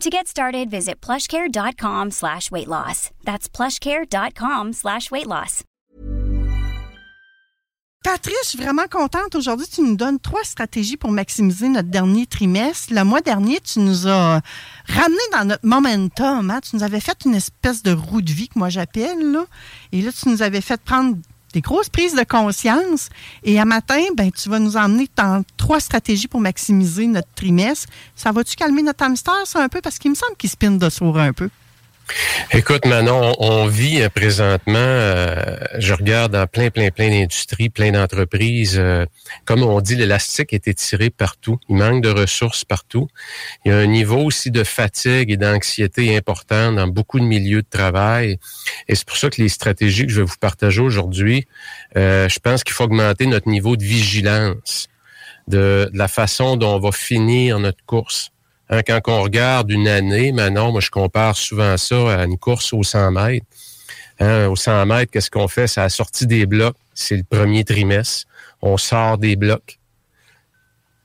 To get started, visit plushcare.com slash weight loss. That's plushcare.com slash weight loss. Patrice, je suis vraiment contente. Aujourd'hui, tu nous donnes trois stratégies pour maximiser notre dernier trimestre. Le mois dernier, tu nous as ramené dans notre momentum. Hein? Tu nous avais fait une espèce de roue de vie que moi j'appelle. Et là, tu nous avais fait prendre des grosses prises de conscience. Et à matin, ben, tu vas nous emmener dans trois stratégies pour maximiser notre trimestre. Ça va-tu calmer notre hamster, un peu? Parce qu'il me semble qu'il spinne de sourd un peu. Écoute, Manon, on, vit euh, présentement, euh, je regarde dans plein, plein, plein d'industries, plein d'entreprises. Euh, comme on dit, l'élastique est étiré partout. Il manque de ressources partout. Il y a un niveau aussi de fatigue et d'anxiété important dans beaucoup de milieux de travail. Et c'est pour ça que les stratégies que je vais vous partager aujourd'hui, je pense qu'il faut augmenter notre niveau de vigilance de la façon dont on va finir notre course. Hein, quand on regarde une année, maintenant, moi, je compare souvent ça à une course aux 100 mètres. Hein, au 100 mètres, qu'est-ce qu'on fait? C'est la sortie des blocs. C'est le premier trimestre. On sort des blocs.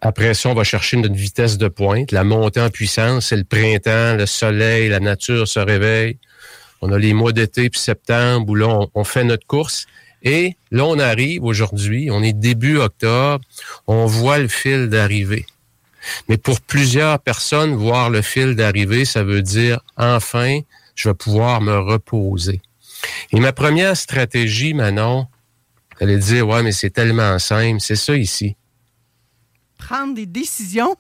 Après ça, on va chercher notre vitesse de pointe. La montée en puissance, c'est le printemps, le soleil, la nature se réveille. On a les mois d'été puis septembre où là, on, on fait notre course. Et là, on arrive aujourd'hui, on est début octobre, on voit le fil d'arrivée. Mais pour plusieurs personnes, voir le fil d'arrivée, ça veut dire enfin, je vais pouvoir me reposer. Et ma première stratégie, Manon, elle est de dire, ouais, mais c'est tellement simple, c'est ça ici. Prendre des décisions?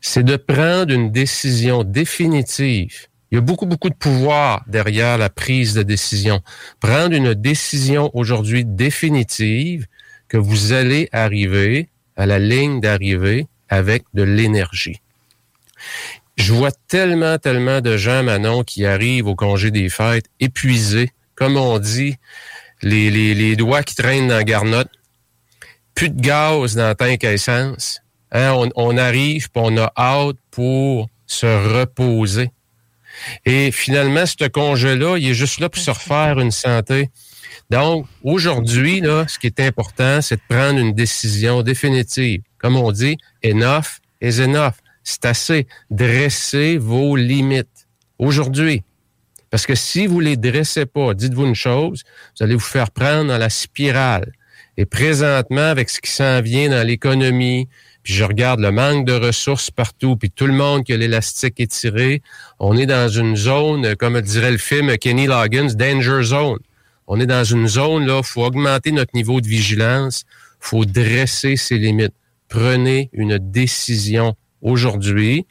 C'est de prendre une décision définitive. Il y a beaucoup, beaucoup de pouvoir derrière la prise de décision. Prendre une décision aujourd'hui définitive que vous allez arriver à la ligne d'arrivée avec de l'énergie. Je vois tellement, tellement de gens, Manon, qui arrivent au congé des fêtes épuisés, comme on dit, les, les, doigts qui traînent dans la garnotte, plus de gaz dans la tank à essence. Hein, on, arrive, puis on a hâte pour se reposer. Et finalement, ce congé-là, il est juste là pour se refaire une santé. Donc, aujourd'hui, ce qui est important, c'est de prendre une décision définitive. Comme on dit, enough is enough. C'est assez. Dressez vos limites. Aujourd'hui. Parce que si vous les dressez pas, dites-vous une chose, vous allez vous faire prendre dans la spirale. Et présentement, avec ce qui s'en vient dans l'économie, puis je regarde le manque de ressources partout, puis tout le monde qui a l'élastique étiré, on est dans une zone, comme dirait le film Kenny Loggins, danger zone. On est dans une zone, là, faut augmenter notre niveau de vigilance, faut dresser ses limites prenez une décision aujourd'hui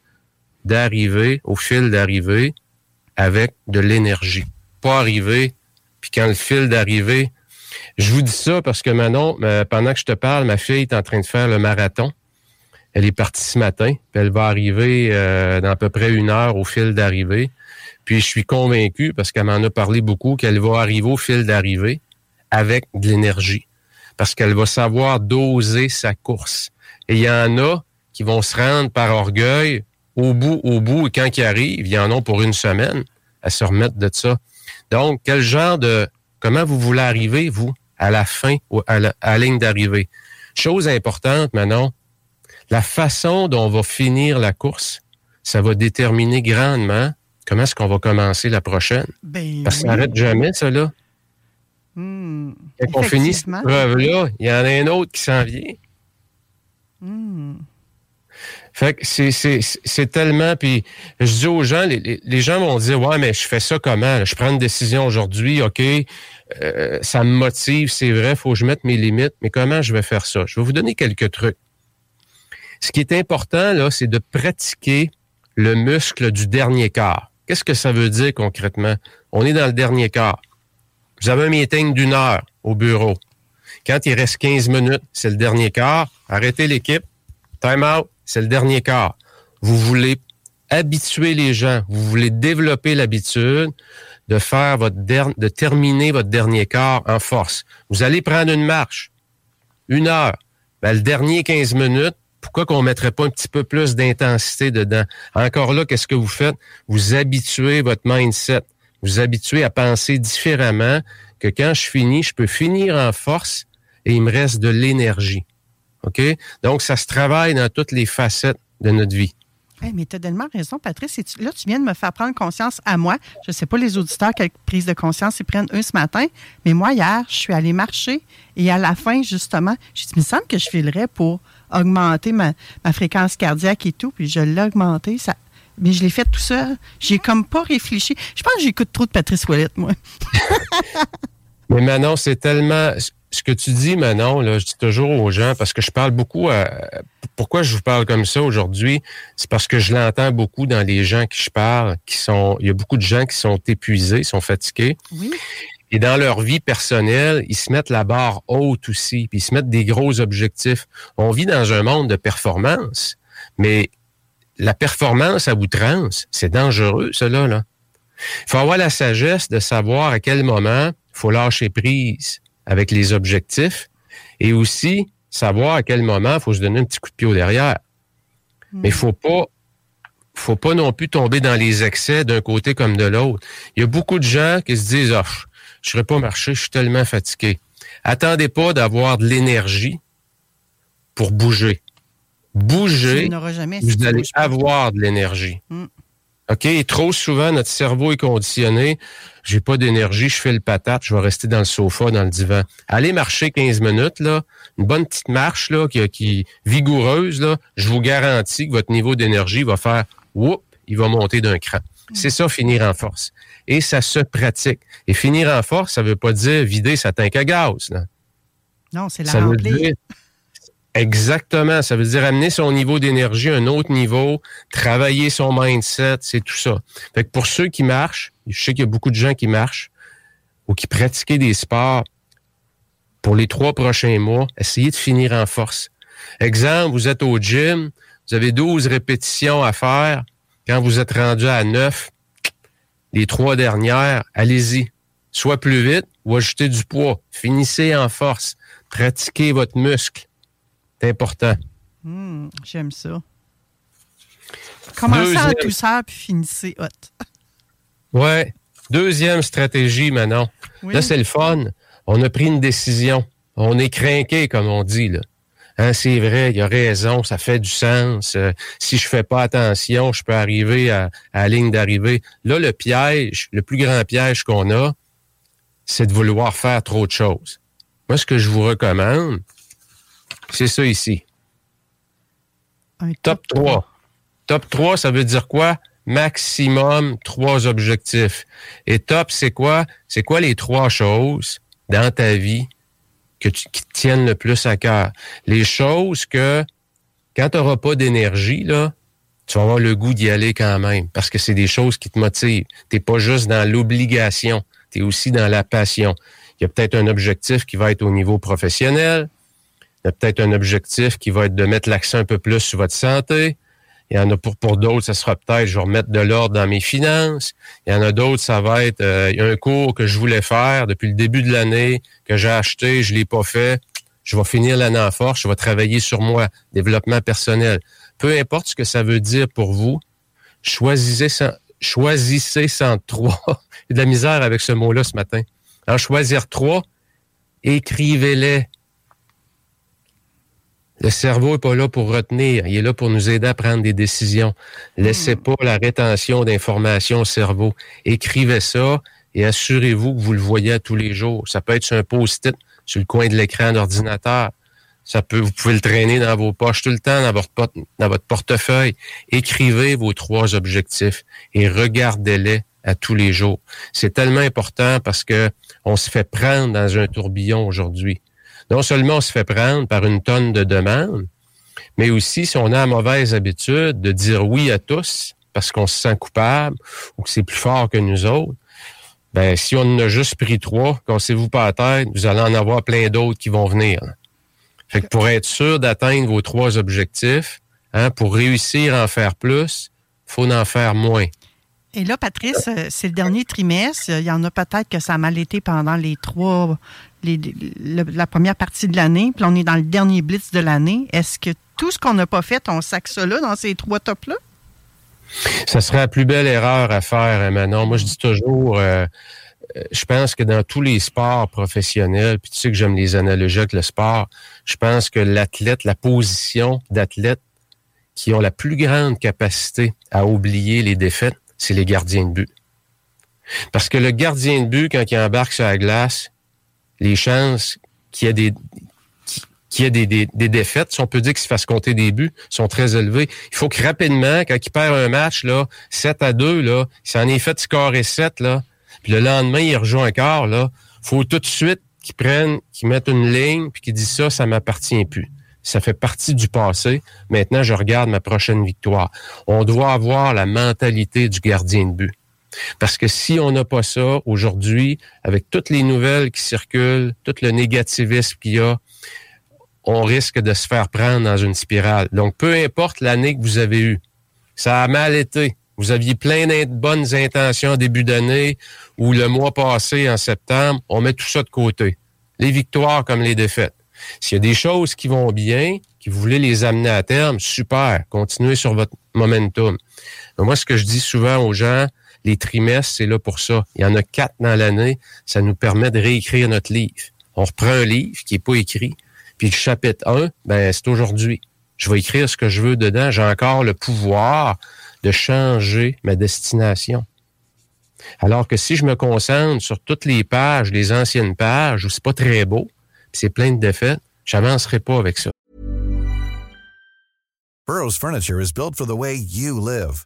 d'arriver au fil d'arrivée avec de l'énergie. Pas arriver, puis quand le fil d'arrivée, je vous dis ça parce que Manon, pendant que je te parle, ma fille est en train de faire le marathon. Elle est partie ce matin, puis elle va arriver euh, dans à peu près une heure au fil d'arrivée. Puis je suis convaincu, parce qu'elle m'en a parlé beaucoup, qu'elle va arriver au fil d'arrivée avec de l'énergie. Parce qu'elle va savoir doser sa course. Et il y en a qui vont se rendre par orgueil au bout, au bout, et quand ils arrivent, il y en a pour une semaine à se remettre de ça. Donc, quel genre de... Comment vous voulez arriver, vous, à la fin, à la, à la ligne d'arrivée? Chose importante, maintenant, la façon dont on va finir la course, ça va déterminer grandement comment est-ce qu'on va commencer la prochaine. Ben, Parce que ça n'arrête jamais, ça, là. Hmm, Quand on finit cette preuve-là, il y en a un autre qui s'en vient. Hmm. Fait que c'est tellement, puis je dis aux gens, les, gens vont dire, ouais, mais je fais ça comment? Je prends une décision aujourd'hui, OK, euh, ça me motive, c'est vrai, faut que je mette mes limites, mais comment je vais faire ça? Je vais vous donner quelques trucs. Ce qui est important, là, c'est de pratiquer le muscle du dernier quart. Qu'est-ce que ça veut dire concrètement? On est dans le dernier quart. Vous avez un meeting d'une heure au bureau. Quand il reste 15 minutes, c'est le dernier quart. Arrêtez l'équipe. Time out c'est le dernier quart. Vous voulez habituer les gens, vous voulez développer l'habitude de faire votre de terminer votre dernier quart en force. Vous allez prendre une marche, une heure. Ben, le dernier 15 minutes, pourquoi qu'on mettrait pas un petit peu plus d'intensité dedans? Encore là, qu'est-ce que vous faites? Vous habituez votre mindset. Vous habituez à penser différemment que quand je finis, je peux finir en force et il me reste de l'énergie. OK? Donc, ça se travaille dans toutes les facettes de notre vie. mais tu as tellement raison, Patrice. là, tu viens de me faire prendre conscience à moi. Je ne sais pas les auditeurs quelle prise de conscience ils prennent eux ce matin, mais moi, hier, je suis allée marcher et à la fin, justement, j'ai dit, il me semble que je filerais pour augmenter ma, fréquence cardiaque et tout, puis je l'ai augmenté. Ça, mais je l'ai fait tout seul. J'ai comme pas réfléchi. Je pense que j'écoute trop de Patrice Ouellette, moi. mais Manon, c'est tellement ce que tu dis, Manon, là, je dis toujours aux gens, parce que je parle beaucoup à, pourquoi je vous parle comme ça aujourd'hui, c'est parce que je l'entends beaucoup dans les gens qui je parle, qui sont, il y a beaucoup de gens qui sont épuisés, sont fatigués. Oui. Et dans leur vie personnelle, ils se mettent la barre haute aussi, puis ils se mettent des gros objectifs. On vit dans un monde de performance, mais la performance à outrance, c'est dangereux, cela, là. Il faut avoir la sagesse de savoir à quel moment il faut lâcher prise avec les objectifs et aussi savoir à quel moment il faut se donner un petit coup de pied au derrière. Mais il faut pas faut pas non plus tomber dans les excès d'un côté comme de l'autre. Il y a beaucoup de gens qui se disent oh, je ne serais pas marché, je suis tellement fatigué. Attendez pas d'avoir de l'énergie pour bouger. Bouger, vous allez avoir de l'énergie. Mm. OK? trop souvent, notre cerveau est conditionné. J'ai pas d'énergie, je fais le patate, je vais rester dans le sofa, dans le divan. Allez marcher 15 minutes, là, une bonne petite marche, là, qui, qui vigoureuse, là, je vous garantis que votre niveau d'énergie va faire, whoop, il va monter d'un cran. C'est ça, finir en force. Et ça se pratique. Et finir en force, ça veut pas dire vider sa tank à gaz, là. Non, c'est la remplir. Exactement. Ça veut dire amener son niveau d'énergie à un autre niveau, travailler son mindset, c'est tout ça. Fait que pour ceux qui marchent, je sais qu'il y a beaucoup de gens qui marchent ou qui pratiquent des sports pour les trois prochains mois, essayez de finir en force. Exemple, vous êtes au gym, vous avez 12 répétitions à faire. Quand vous êtes rendu à 9, les trois dernières, allez-y. Soit plus vite ou ajoutez du poids. Finissez en force. Pratiquez votre muscle. C'est important. Hmm, j'aime ça. Commencez en douceur puis finissez hot. ouais. Deuxième stratégie maintenant. Là, c'est le fun. On a pris une décision. On est craqué, comme on dit. Là. Hein, c'est vrai, il y a raison, ça fait du sens. Euh, si je fais pas attention, je peux arriver à, à la ligne d'arrivée. Là, le piège, le plus grand piège qu'on a, c'est de vouloir faire trop de choses. Moi, ce que je vous recommande, c'est ça ici. top, 3. Top 3, ça veut dire quoi? Maximum trois objectifs. Et top, c'est quoi? C'est quoi les trois choses dans ta vie que tu, qui te tiennent le plus à cœur? Les choses que, quand tu n'auras pas d'énergie, là, tu vas avoir le goût d'y aller quand même, parce que c'est des choses qui te motivent. Tu n'es pas juste dans l'obligation, tu es aussi dans la passion. Il y a peut-être un objectif qui va être au niveau professionnel, il y a peut-être un objectif qui va être de mettre l'accent un peu plus sur votre santé. Il y en a pour, pour d'autres, ça sera peut-être je vais remettre de l'ordre dans mes finances. Il y en a d'autres, ça va être euh, il y a un cours que je voulais faire depuis le début de l'année, que j'ai acheté, je l'ai pas fait. Je vais finir l'année en force, je vais travailler sur moi, développement personnel. Peu importe ce que ça veut dire pour vous, choisissez sans, choisissez sans trois. De la misère avec ce mot-là ce matin. En choisir trois, écrivez-les le cerveau est pas là pour retenir, il est là pour nous aider à prendre des décisions. Laissez hmm. pas la rétention d'informations au cerveau. Écrivez ça et assurez-vous que vous le voyez tous les jours. Ça peut être sur un post-it sur le coin de l'écran d'ordinateur. Ça peut, vous pouvez le traîner dans vos poches tout le temps, dans votre, dans votre portefeuille. Écrivez vos trois objectifs et regardez-les à tous les jours. C'est tellement important parce que on se fait prendre dans un tourbillon aujourd'hui. Non seulement on se fait prendre par une tonne de demandes, mais aussi si on a la mauvaise habitude de dire oui à tous parce qu'on se sent coupable ou que c'est plus fort que nous autres, ben si on en a juste pris trois, cassez-vous pas la tête, vous allez en avoir plein d'autres qui vont venir. Fait que pour être sûr d'atteindre vos trois objectifs, hein, pour réussir à en faire plus, faut en faire moins. Et là, Patrice, euh, c'est le dernier trimestre. Il y en a peut-être que ça a mal été pendant les trois, la première partie de l'année, puis on est dans le dernier blitz de l'année. Est-ce que tout ce qu'on n'a pas fait, on sac là dans ces trois tops-là? Ça serait la plus belle erreur à faire, hein, Manon. Moi, je dis toujours, euh, euh, je pense que dans tous les sports professionnels, puis tu sais que j'aime les analogies avec le sport, je pense que l'athlète, la position d'athlète qui ont la plus grande capacité à oublier les défaites, c'est les gardiens de but. Parce que le gardien de but, quand il embarque sur la glace, les chances qu'il y ait des qu'il y ait des, défaites, si on peut dire qu'il se fasse compter des buts, sont très élevés. Il faut que rapidement, quand il perd un match, là, 7 à 2, là, s'en est fait scorer 7, là, puis le lendemain, il rejoue encore, là. faut tout de suite qu'ils prennent, qu'ils mettent une ligne, puis qu'ils disent ça, ça m'appartient plus. Ça fait partie du passé. Maintenant, je regarde ma prochaine victoire. On doit avoir la mentalité du gardien de but. Parce que si on n'a pas ça aujourd'hui, avec toutes les nouvelles qui circulent, tout le négativisme qu'il y a, on risque de se faire prendre dans une spirale. Donc, peu importe l'année que vous avez eue, ça a mal été. Vous aviez plein de bonnes intentions au début d'année ou le mois passé, en septembre, on met tout ça de côté. Les victoires comme les défaites. S'il y a des choses qui vont bien, qui vous voulez les amener à terme, super, continuez sur votre momentum. moi, ce que je dis souvent aux gens, les trimestres, c'est là pour ça. Il y en a quatre dans l'année, ça nous permet de réécrire notre livre. On reprend un livre qui n'est pas écrit, puis le chapitre 1, ben, c'est aujourd'hui. Je vais écrire ce que je veux dedans. J'ai encore le pouvoir de changer ma destination. Alors que si je me concentre sur toutes les pages, les anciennes pages, où c'est pas très beau, c'est plein de défaites, j'avancerai pas avec ça. Burroughs Furniture is built for the way you live.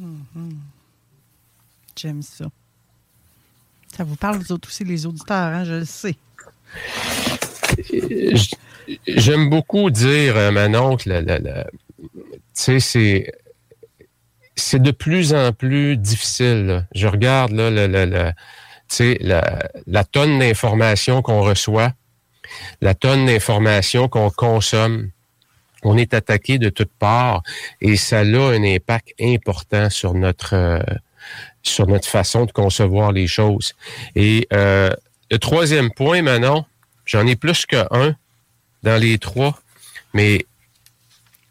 Mm-hmm. J'aime ça. Ça vous parle, vous autres aussi, les auditeurs, hein, je le sais. J'aime beaucoup dire, Manon, que c'est c'est de plus en plus difficile. Je regarde là, la, la tonne d'informations qu'on reçoit, la tonne d'informations qu'on consomme. On est attaqué de toutes parts et ça a un impact important sur notre euh, sur notre façon de concevoir les choses. Et euh, le troisième point, Manon, j'en ai plus qu'un dans les trois, mais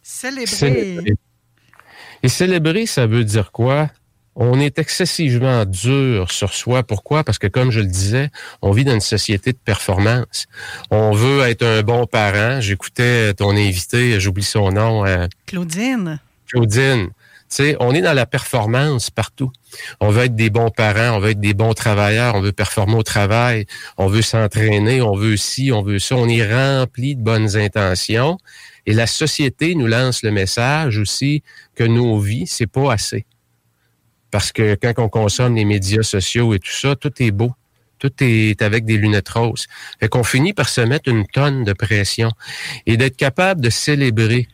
célébrer. Et célébrer, ça veut dire quoi? On est excessivement dur sur soi. Pourquoi? Parce que, comme je le disais, on vit dans une société de performance. On veut être un bon parent. J'écoutais ton invité, j'oublie son nom. Euh, Claudine. Claudine sais, on est dans la performance partout. On veut être des bons parents, on veut être des bons travailleurs, on veut performer au travail, on veut s'entraîner, on veut ci, on veut ça. On est rempli de bonnes intentions. Et la société nous lance le message aussi que nos vies, c'est pas assez. Parce que quand on consomme les médias sociaux et tout ça, tout est beau. Tout est avec des lunettes roses. Fait qu'on finit par se mettre une tonne de pression et d'être capable de célébrer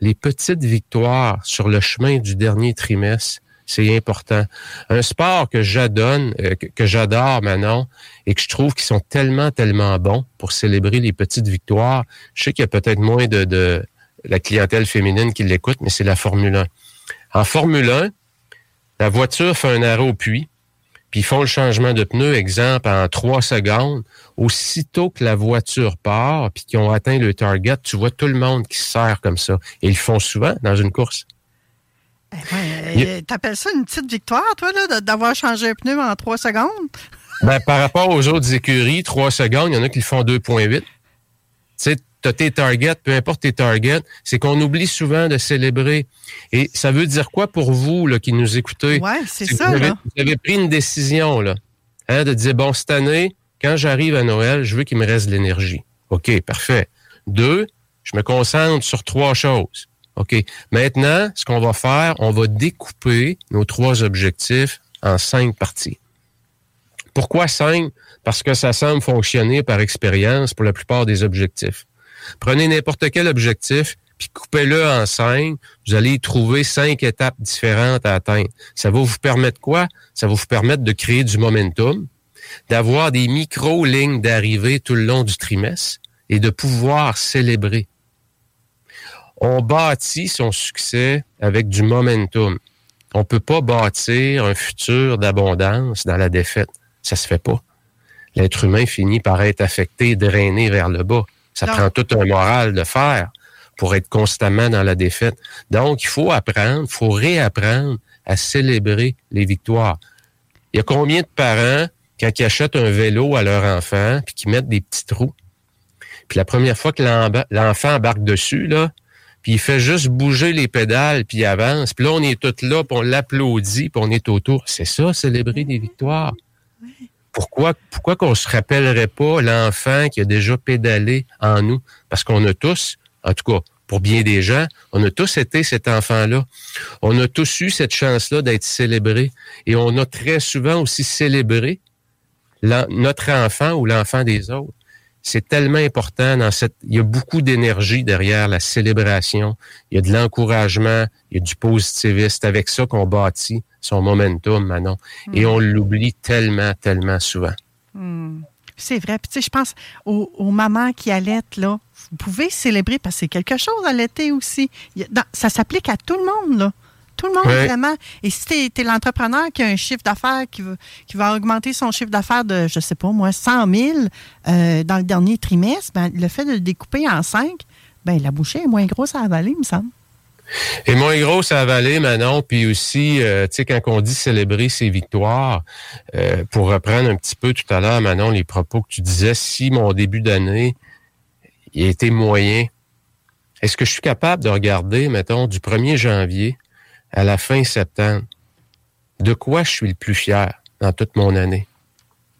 les petites victoires sur le chemin du dernier trimestre. C'est important. Un sport que j'adonne, euh, que j'adore maintenant et que je trouve qu'ils sont tellement, tellement bons pour célébrer les petites victoires. Je sais qu'il y a peut-être moins de, de la clientèle féminine qui l'écoute, mais c'est la Formule 1. En Formule 1, la voiture fait un arrêt au puits, puis ils font le changement de pneu, exemple, en trois secondes. Aussitôt que la voiture part, puis qu'ils ont atteint le target, tu vois tout le monde qui se sert comme ça. Et ils le font souvent dans une course. Eh T'appelles ça une petite victoire, toi, d'avoir changé un pneu en trois secondes? Ben, par rapport aux autres écuries, trois secondes, il y en a qui le font 2,8. Tu sais, as tes targets, peu importe tes targets, c'est qu'on oublie souvent de célébrer. Et ça veut dire quoi pour vous là, qui nous écoutez? Oui, c'est ça. Vous avez, vous avez, pris une décision là, hein, de dire, bon, cette année, quand j'arrive à Noël, je veux qu'il me reste de l'énergie. OK, parfait. Deux, je me concentre sur trois choses. OK. Maintenant, ce qu'on va faire, on va découper nos trois objectifs en cinq parties. Pourquoi cinq? Parce que ça semble fonctionner par expérience pour la plupart des objectifs. Prenez n'importe quel objectif, puis coupez-le en cinq. Vous allez y trouver cinq étapes différentes à atteindre. Ça va vous permettre quoi? Ça va vous permettre de créer du momentum, d'avoir des micro-lignes d'arrivée tout le long du trimestre et de pouvoir célébrer. On bâtit son succès avec du momentum. On peut pas bâtir un futur d'abondance dans la défaite. Ça se fait pas. L'être humain finit par être affecté, drainé vers le bas. Ça prend tout un moral de faire pour être constamment dans la défaite. Donc, il faut apprendre, il faut réapprendre à célébrer les victoires. Il y a combien de parents, quand ils achètent un vélo à leur enfant, puis qui mettent des petits trous, puis la première fois que l'enfant embarque dessus, là, puis il fait juste bouger les pédales, puis il avance, puis là, on est tous là, puis on l'applaudit, puis on est autour. C'est ça, célébrer des victoires. Pourquoi, pourquoi qu'on se rappellerait pas l'enfant qui a déjà pédalé en nous? Parce qu'on a tous, en tout cas, pour bien des gens, on a tous été cet enfant-là. On a tous eu cette chance-là d'être célébré. Et on a très souvent aussi célébré notre enfant ou l'enfant des autres. C'est tellement important dans cette, il y a beaucoup d'énergie derrière la célébration. Il y a de l'encouragement, il y a du positivisme. Avec ça qu'on bâtit son momentum, Manon. Et on l'oublie tellement, tellement souvent. Hmm. C'est vrai. Puis, tu sais, je pense aux, mamans qui allaitent, là. Vous pouvez célébrer parce que c'est quelque chose à l'été aussi. ça s'applique à tout le monde, là. Tout le monde, vraiment. Et si tu es, l'entrepreneur qui a un chiffre d'affaires qui, qui va augmenter son chiffre d'affaires de, je sais pas moi, 100 000 euh, dans le dernier trimestre, ben, le fait de le découper en cinq, ben, la bouchée est moins grosse à avaler, il me semble. Et moins grosse à avaler, Manon, puis aussi, euh, tu sais, quand on dit célébrer ses victoires, euh, pour reprendre un petit peu tout à l'heure, Manon, les propos que tu disais, si mon début d'année il était moyen, est-ce que je suis capable de regarder, mettons, du 1er janvier à la fin septembre, de quoi je suis le plus fier dans toute mon année?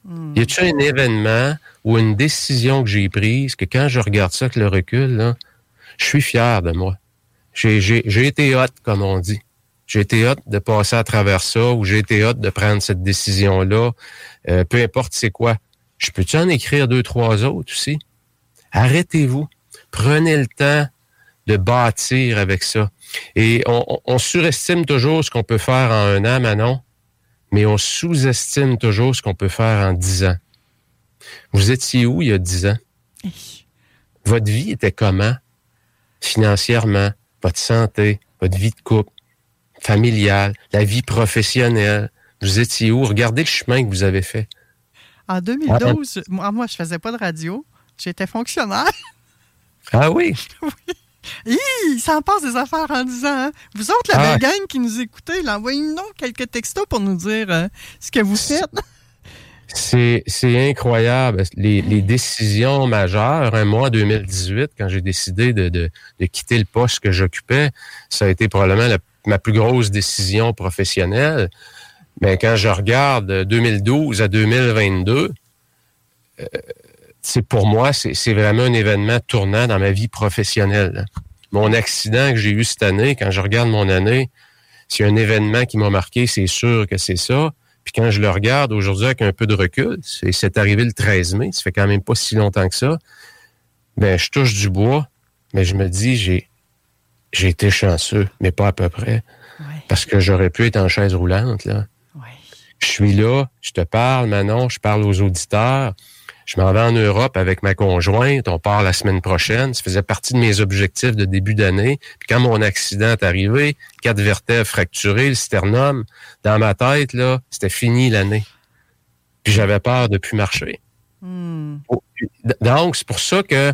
Hmm. Y a-t-il un événement ou une décision que j'ai prise que quand je regarde ça avec le recul, là, je suis fier de moi? J'ai été hot, comme on dit. J'ai été hot de passer à travers ça ou j'ai été hot de prendre cette décision-là. Euh, peu importe c'est quoi. Je peux-tu en écrire deux, trois autres aussi? Arrêtez-vous. Prenez le temps de bâtir avec ça. Et on, on surestime toujours ce qu'on peut faire en un an, Manon, mais on sous-estime toujours ce qu'on peut faire en dix ans. Vous étiez où il y a dix ans? Votre vie était comment? Financièrement, votre santé, votre vie de couple, familiale, la vie professionnelle. Vous étiez où? Regardez le chemin que vous avez fait. En 2012, moi, moi, je faisais pas de radio. J'étais fonctionnaire. Ah oui? oui. il s'en passe des affaires en disant. Hein? Vous autres, la ah. belle gang qui nous écoutez, envoyez-nous quelques textos pour nous dire euh, ce que vous faites. C'est, incroyable. Les, décisions majeures, un mois 2018, quand j'ai décidé de, quitter le poste que j'occupais, ça a été probablement ma plus grosse décision professionnelle. Mais quand je regarde 2012 à 2022, euh, c'est pour moi, c'est, vraiment un événement tournant dans ma vie professionnelle. Mon accident que j'ai eu cette année, quand je regarde mon année, c'est un événement qui m'a marqué, c'est sûr que c'est ça Puis quand je le regarde aujourd'hui avec un peu de recul, c'est arrivé le 13 mai, ça fait quand même pas si longtemps que ça, ben je touche du bois, mais je me dis, j'ai j'ai été chanceux, mais pas à peu près. Parce que j'aurais pu être en chaise roulante, là. Je suis là, je te parle, Manon, je parle aux auditeurs. Je m'en vais en Europe avec ma conjointe. On part la semaine prochaine. Ça faisait partie de mes objectifs de début d'année. Puis quand mon accident est arrivé, quatre vertèbres fracturées, le sternum, dans ma tête, là, c'était fini l'année. Puis j'avais peur de plus marcher. Hmm. Oh, donc, c'est pour ça que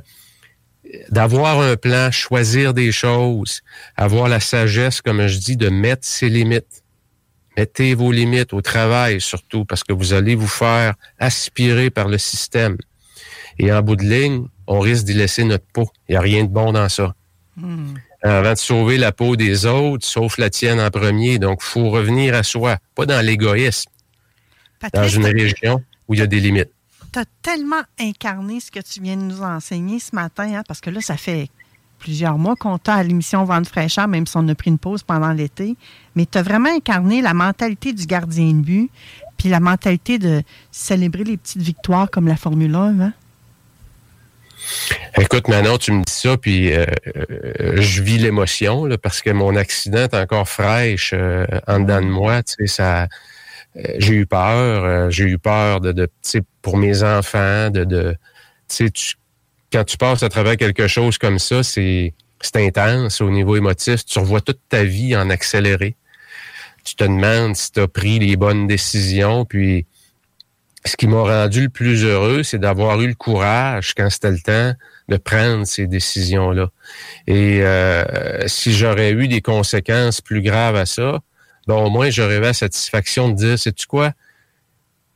d'avoir un plan, choisir des choses, avoir la sagesse, comme je dis, de mettre ses limites. Mettez vos limites au travail surtout parce que vous allez vous faire aspirer par le système. Et en bout de ligne, on risque d'y laisser notre peau. Il n'y a rien de bon dans ça. Hmm. Avant de sauver la peau des autres, sauf la tienne en premier. Donc, il faut revenir à soi, pas dans l'égoïsme, dans une région où il y a des limites tu as tellement incarné ce que tu viens de nous enseigner ce matin, hein, parce que là, ça fait plusieurs mois qu'on à l'émission Vente fraîcheur, même si on a pris une pause pendant l'été. Mais tu as vraiment incarné la mentalité du gardien de but, puis la mentalité de célébrer les petites victoires comme la Formule 1. Hein? Écoute, Manon, tu me dis ça, puis euh, euh, je vis l'émotion, parce que mon accident est encore fraîche euh, en dedans de moi. Tu sais, j'ai eu peur. J'ai eu peur de, pour mes enfants, de, de tu, quand tu passes à travers quelque chose comme ça, c'est intense au niveau émotif. Tu revois toute ta vie en accéléré. Tu te demandes si tu as pris les bonnes décisions. Puis, ce qui m'a rendu le plus heureux, c'est d'avoir eu le courage, quand c'était le temps, de prendre ces décisions-là. Et euh, si j'aurais eu des conséquences plus graves à ça, bon, au moins, j'aurais la satisfaction de dire, sais-tu quoi?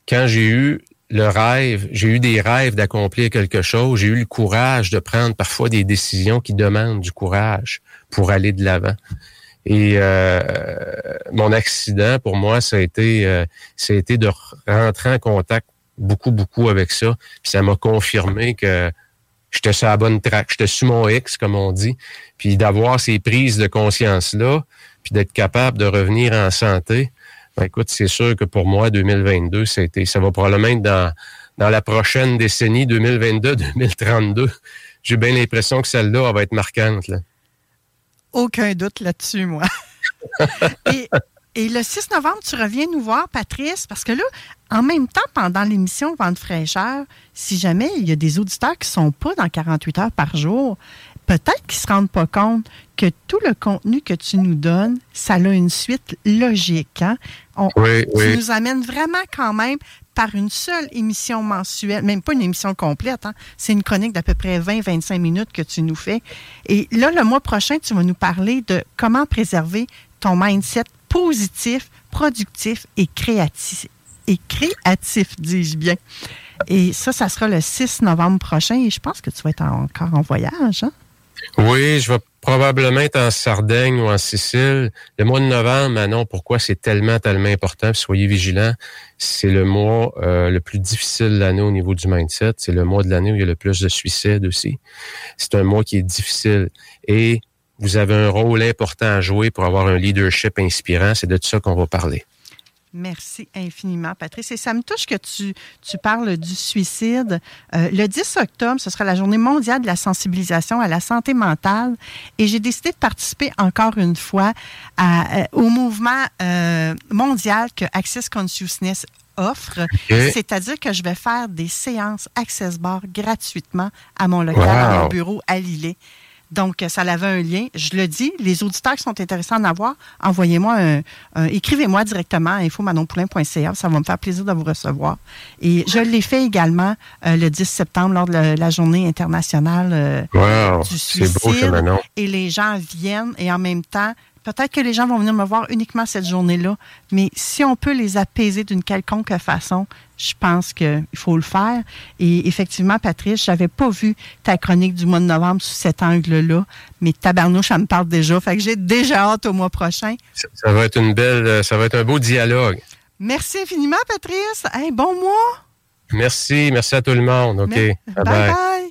Quand j'ai eu le rêve, j'ai eu des rêves d'accomplir quelque chose, j'ai eu le courage de prendre parfois des décisions qui demandent du courage pour aller de l'avant. Et euh, mon accident, pour moi, ça a été, euh, ça a été de rentrer en contact beaucoup, beaucoup avec ça. Puis ça m'a confirmé que j'étais sur la bonne track, j'étais sur mon X, comme on dit. Puis d'avoir ces prises de conscience-là, puis d'être capable de revenir en santé, ben écoute, c'est sûr que pour moi, 2022, ça, ça va probablement être dans, dans la prochaine décennie, 2022-2032. J'ai bien l'impression que celle-là va être marquante. Là. Aucun doute là-dessus, moi. et, et, le 6 novembre, tu reviens nous voir, Patrice, parce que là, en même temps, pendant l'émission Vente fraîcheur, si jamais il y a des auditeurs qui ne sont pas dans 48 heures par jour, peut-être qu'ils ne se rendent pas compte que tout le contenu que tu nous donnes, ça a une suite logique. Hein? oui, tu nous amènes vraiment quand même par une seule émission mensuelle, même pas une émission complète, hein? c'est une chronique d'à peu près 20-25 minutes que tu nous fais. Et là, le mois prochain, tu vas nous parler de comment préserver ton mindset positif, productif et créatif. Et créatif, dis-je bien. Et ça, ça sera le 6 novembre prochain et je pense que tu vas être encore en voyage. Hein? Oui, je vais probablement être en Sardaigne ou en Sicile. Le mois de novembre, Manon, pourquoi c'est tellement, tellement important? Soyez vigilants. C'est le mois euh, le plus difficile de l'année au niveau du mindset. C'est le mois de l'année où il y a le plus de suicides aussi. C'est un mois qui est difficile. Et vous avez un rôle important à jouer pour avoir un leadership inspirant. C'est de ça qu'on va parler. Merci infiniment, Patrice. Et ça me touche que tu, tu parles du suicide. Euh, le 10 octobre, ce sera la journée mondiale de la sensibilisation à la santé mentale. Et j'ai décidé de participer encore une fois à, euh, au mouvement euh, mondial que Access Consciousness offre. C'est-à-dire que je vais faire des séances Access Bar gratuitement à mon local, à mon bureau à Lillet. Donc, ça avait un lien. Je le dis, les auditeurs qui sont intéressés à en avoir, envoyez-moi un, écrivez-moi directement à infomanonpoulain.ca. Ça va me faire plaisir de vous recevoir. Et je l'ai fait également euh, le 10 septembre lors de la, journée internationale euh, du suicide. Beau, et les gens viennent et en même temps, Peut-être que les gens vont venir me voir uniquement cette journée-là, mais si on peut les apaiser d'une quelconque façon, je pense qu'il faut le faire. Et effectivement, Patrice, j'avais pas vu ta chronique du mois de novembre sous cet angle-là, mais tabarnouche, ça me parle déjà. Fait que j'ai déjà hâte au mois prochain. Ça, va être une belle, ça va être un beau dialogue. Merci infiniment, Patrice. Hey, bon mois. Merci, merci à tout le monde. OK? bye. bye.